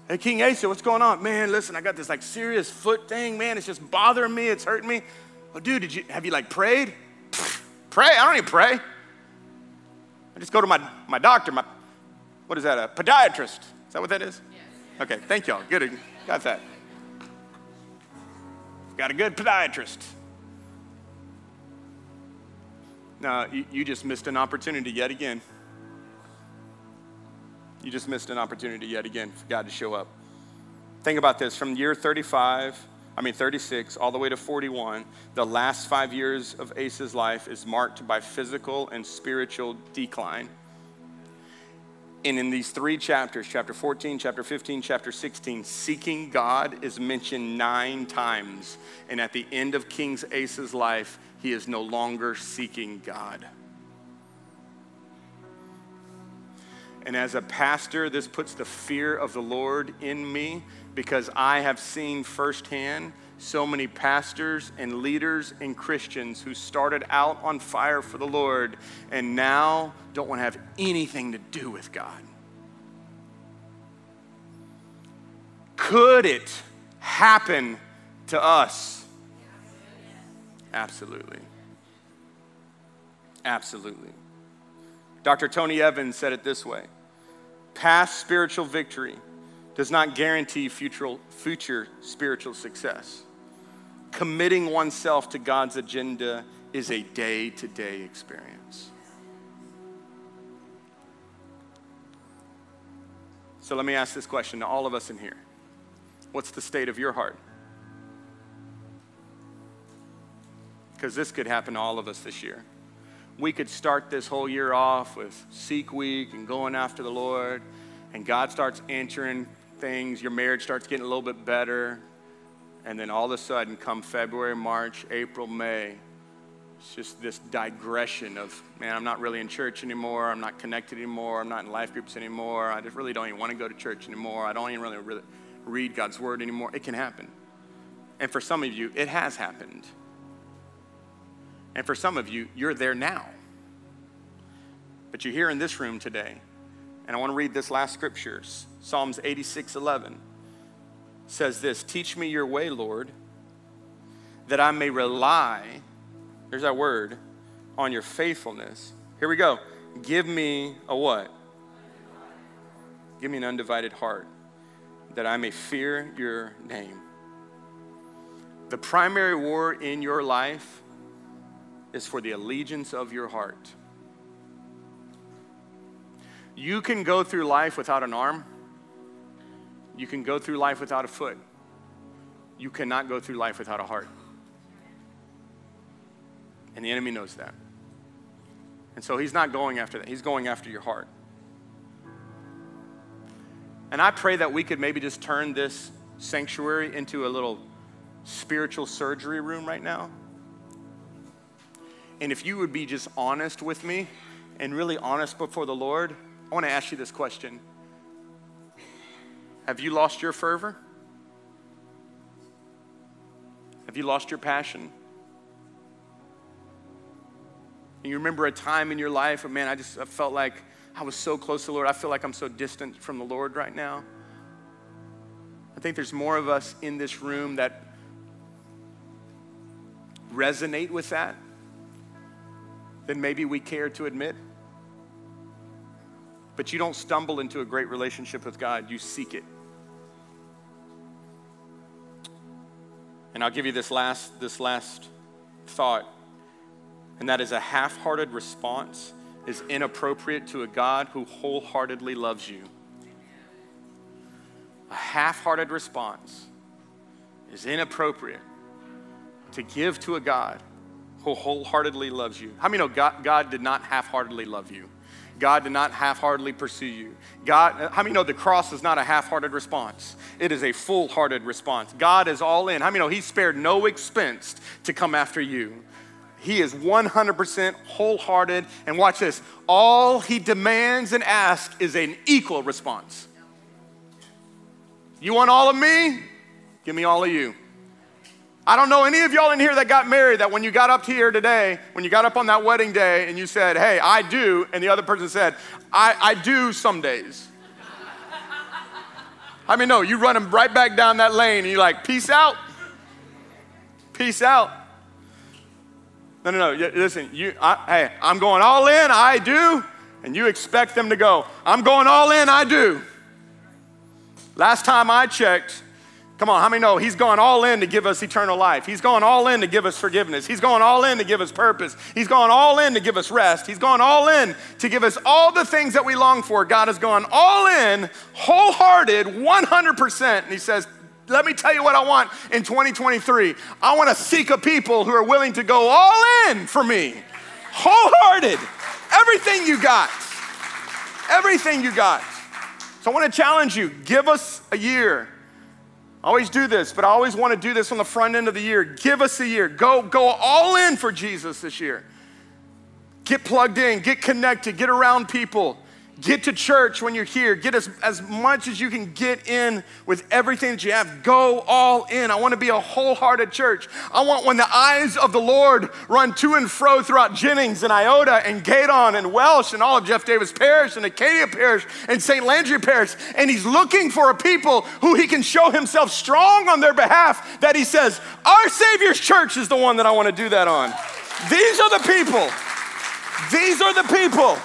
Hey, King Asa, what's going on? Man, listen, I got this like serious foot thing, man. It's just bothering me. It's hurting me. Oh, dude, did you have you like prayed? Pray? I don't even pray. I just go to my, my doctor, my what is that, a podiatrist? Is that what that is? Yes. Okay, thank y'all. Good. Got that. Got a good podiatrist. No, you, you just missed an opportunity yet again. You just missed an opportunity yet again for God to show up. Think about this from year 35 I mean 36, all the way to 41, the last five years of Asa's life is marked by physical and spiritual decline. And in these three chapters, chapter 14, chapter 15, chapter 16, seeking God is mentioned nine times. And at the end of King Asa's life, he is no longer seeking God. And as a pastor, this puts the fear of the Lord in me because I have seen firsthand so many pastors and leaders and Christians who started out on fire for the Lord and now don't want to have anything to do with God. Could it happen to us? Absolutely. Absolutely. Dr. Tony Evans said it this way past spiritual victory does not guarantee future, future spiritual success. Committing oneself to God's agenda is a day to day experience. So let me ask this question to all of us in here What's the state of your heart? Because this could happen to all of us this year. We could start this whole year off with Seek Week and going after the Lord, and God starts answering things, your marriage starts getting a little bit better, and then all of a sudden, come February, March, April, May, it's just this digression of, man, I'm not really in church anymore. I'm not connected anymore. I'm not in life groups anymore. I just really don't even want to go to church anymore. I don't even really, really read God's word anymore. It can happen. And for some of you, it has happened. And for some of you, you're there now. But you're here in this room today. And I want to read this last scripture Psalms 86 11 says this Teach me your way, Lord, that I may rely, there's that word, on your faithfulness. Here we go. Give me a what? Give me an undivided heart that I may fear your name. The primary war in your life is for the allegiance of your heart. You can go through life without an arm. You can go through life without a foot. You cannot go through life without a heart. And the enemy knows that. And so he's not going after that, he's going after your heart. And I pray that we could maybe just turn this sanctuary into a little spiritual surgery room right now. And if you would be just honest with me and really honest before the Lord, I want to ask you this question Have you lost your fervor? Have you lost your passion? And you remember a time in your life where, man, I just I felt like I was so close to the Lord. I feel like I'm so distant from the Lord right now. I think there's more of us in this room that resonate with that than maybe we care to admit. But you don't stumble into a great relationship with God, you seek it. And I'll give you this last, this last thought, and that is a half hearted response is inappropriate to a God who wholeheartedly loves you. A half hearted response is inappropriate to give to a God who wholeheartedly loves you. How many know God, God did not half heartedly love you? God did not half heartedly pursue you. God, how many know the cross is not a half hearted response? It is a full hearted response. God is all in. How many know He spared no expense to come after you? He is 100% wholehearted. And watch this all He demands and asks is an equal response. You want all of me? Give me all of you. I don't know any of y'all in here that got married that when you got up here today, when you got up on that wedding day and you said, hey, I do, and the other person said, I, I do some days. I mean, no, you run them right back down that lane and you're like, peace out. Peace out. No, no, no. Listen, you, I, hey, I'm going all in, I do, and you expect them to go, I'm going all in, I do. Last time I checked, Come on, how many know He's gone all in to give us eternal life? He's gone all in to give us forgiveness. He's gone all in to give us purpose. He's gone all in to give us rest. He's gone all in to give us all the things that we long for. God has gone all in, wholehearted, 100%. And He says, let me tell you what I want in 2023. I want to seek a people who are willing to go all in for me, wholehearted. Everything you got. Everything you got. So I want to challenge you give us a year I always do this, but I always want to do this on the front end of the year. Give us a year. Go, go all in for Jesus this year. Get plugged in, get connected, get around people. Get to church when you're here. Get as, as much as you can get in with everything that you have. Go all in. I want to be a wholehearted church. I want when the eyes of the Lord run to and fro throughout Jennings and Iota and Gueydan and Welsh and all of Jeff Davis Parish and Acadia Parish and St. Landry Parish. And he's looking for a people who he can show himself strong on their behalf that he says, Our Savior's church is the one that I want to do that on. These are the people. These are the people.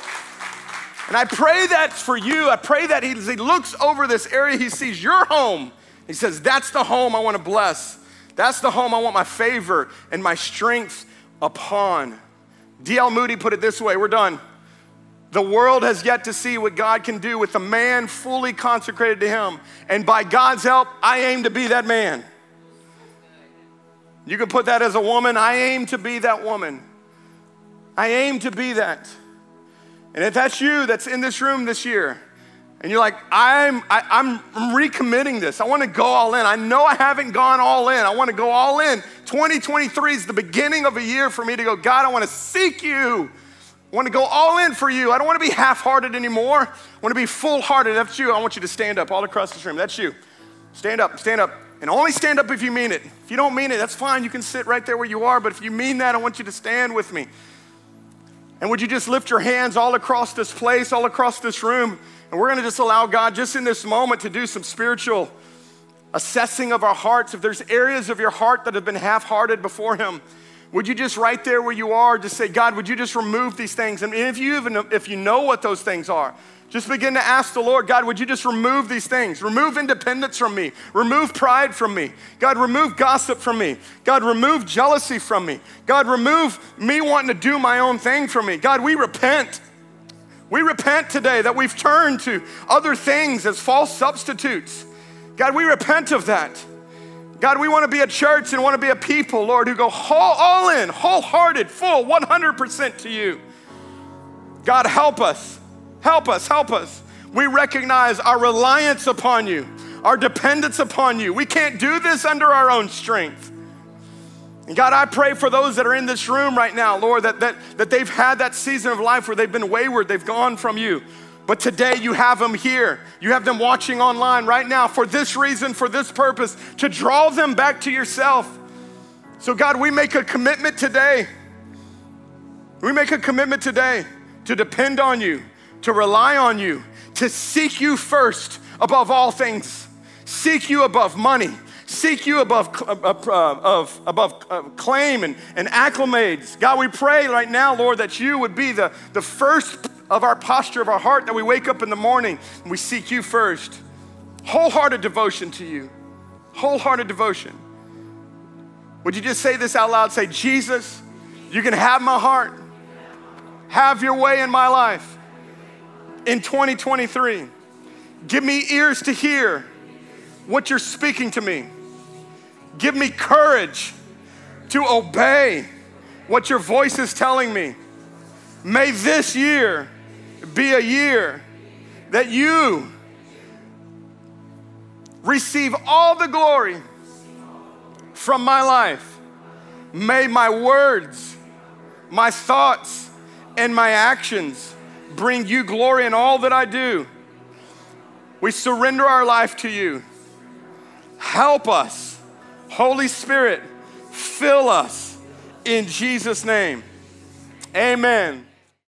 And I pray that for you. I pray that he, he looks over this area, he sees your home. He says, That's the home I want to bless. That's the home I want my favor and my strength upon. D.L. Moody put it this way we're done. The world has yet to see what God can do with a man fully consecrated to Him. And by God's help, I aim to be that man. You can put that as a woman. I aim to be that woman. I aim to be that. And if that's you that's in this room this year, and you're like, I'm, I, am i am recommitting this. I want to go all in. I know I haven't gone all in. I want to go all in. 2023 is the beginning of a year for me to go, God, I want to seek you. I want to go all in for you. I don't want to be half hearted anymore. I want to be full hearted. That's you. I want you to stand up all across this room. That's you. Stand up, stand up. And only stand up if you mean it. If you don't mean it, that's fine. You can sit right there where you are. But if you mean that, I want you to stand with me. And would you just lift your hands all across this place, all across this room? And we're gonna just allow God, just in this moment, to do some spiritual assessing of our hearts. If there's areas of your heart that have been half hearted before Him, would you just right there where you are just say, God, would you just remove these things? I And if you even if you know what those things are, just begin to ask the Lord, God, would you just remove these things? Remove independence from me. Remove pride from me. God, remove gossip from me. God, remove jealousy from me. God, remove me wanting to do my own thing from me. God, we repent. We repent today that we've turned to other things as false substitutes. God, we repent of that. God, we want to be a church and want to be a people, Lord, who go whole, all in, wholehearted, full, 100% to you. God, help us. Help us. Help us. We recognize our reliance upon you, our dependence upon you. We can't do this under our own strength. And God, I pray for those that are in this room right now, Lord, that, that, that they've had that season of life where they've been wayward, they've gone from you. But today you have them here. You have them watching online right now for this reason, for this purpose, to draw them back to yourself. So, God, we make a commitment today. We make a commitment today to depend on you, to rely on you, to seek you first above all things, seek you above money, seek you above, uh, uh, of, above uh, claim and, and acclimates. God, we pray right now, Lord, that you would be the, the first of our posture of our heart, that we wake up in the morning and we seek you first. Wholehearted devotion to you, wholehearted devotion. Would you just say this out loud? Say, Jesus, you can have my heart, have your way in my life in 2023. Give me ears to hear what you're speaking to me. Give me courage to obey what your voice is telling me. May this year be a year that you receive all the glory from my life. May my words, my thoughts, and my actions bring you glory in all that I do. We surrender our life to you. Help us Holy Spirit, fill us in Jesus' name. Amen.